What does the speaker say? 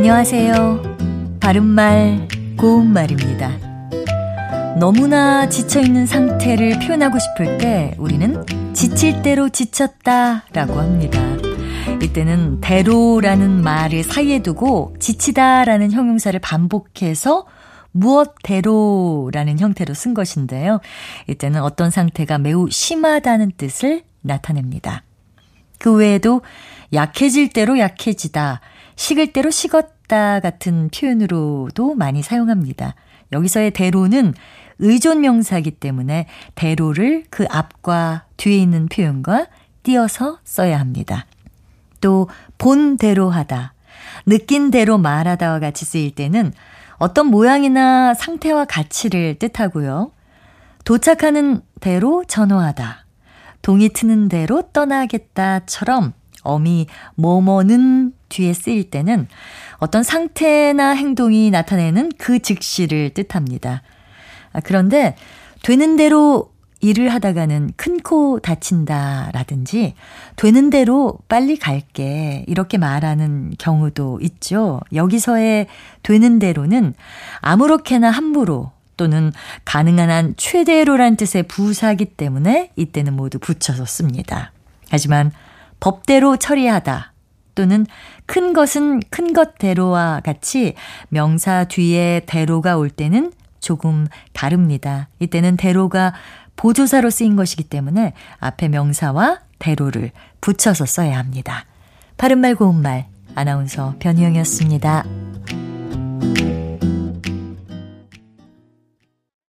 안녕하세요. 바른말, 고운말입니다. 너무나 지쳐있는 상태를 표현하고 싶을 때 우리는 지칠 대로 지쳤다 라고 합니다. 이때는 대로라는 말을 사이에 두고 지치다 라는 형용사를 반복해서 무엇대로라는 형태로 쓴 것인데요. 이때는 어떤 상태가 매우 심하다는 뜻을 나타냅니다. 그 외에도 약해질 대로 약해지다, 식을 대로 식었다 같은 표현으로도 많이 사용합니다. 여기서의 대로는 의존 명사이기 때문에 대로를 그 앞과 뒤에 있는 표현과 띄어서 써야 합니다. 또 본대로 하다, 느낀 대로 말하다와 같이 쓰일 때는 어떤 모양이나 상태와 가치를 뜻하고요. 도착하는 대로 전화하다. 동이 트는 대로 떠나겠다처럼 어미 뭐뭐는 뒤에 쓰일 때는 어떤 상태나 행동이 나타내는 그 즉시를 뜻합니다. 아, 그런데 되는 대로 일을 하다가는 큰 코 다친다라든지 되는 대로 빨리 갈게 이렇게 말하는 경우도 있죠. 여기서의 되는 대로는 아무렇게나 함부로 또는 가능한 한 최대로란 뜻의 부사기 때문에 이때는 모두 붙여서 씁니다. 하지만 법대로 처리하다 또는 큰 것은 큰 것대로와 같이 명사 뒤에 대로가 올 때는 조금 다릅니다. 이때는 대로가 보조사로 쓰인 것이기 때문에 앞에 명사와 대로를 붙여서 써야 합니다. 바른말 고운말 아나운서 변희영이었습니다.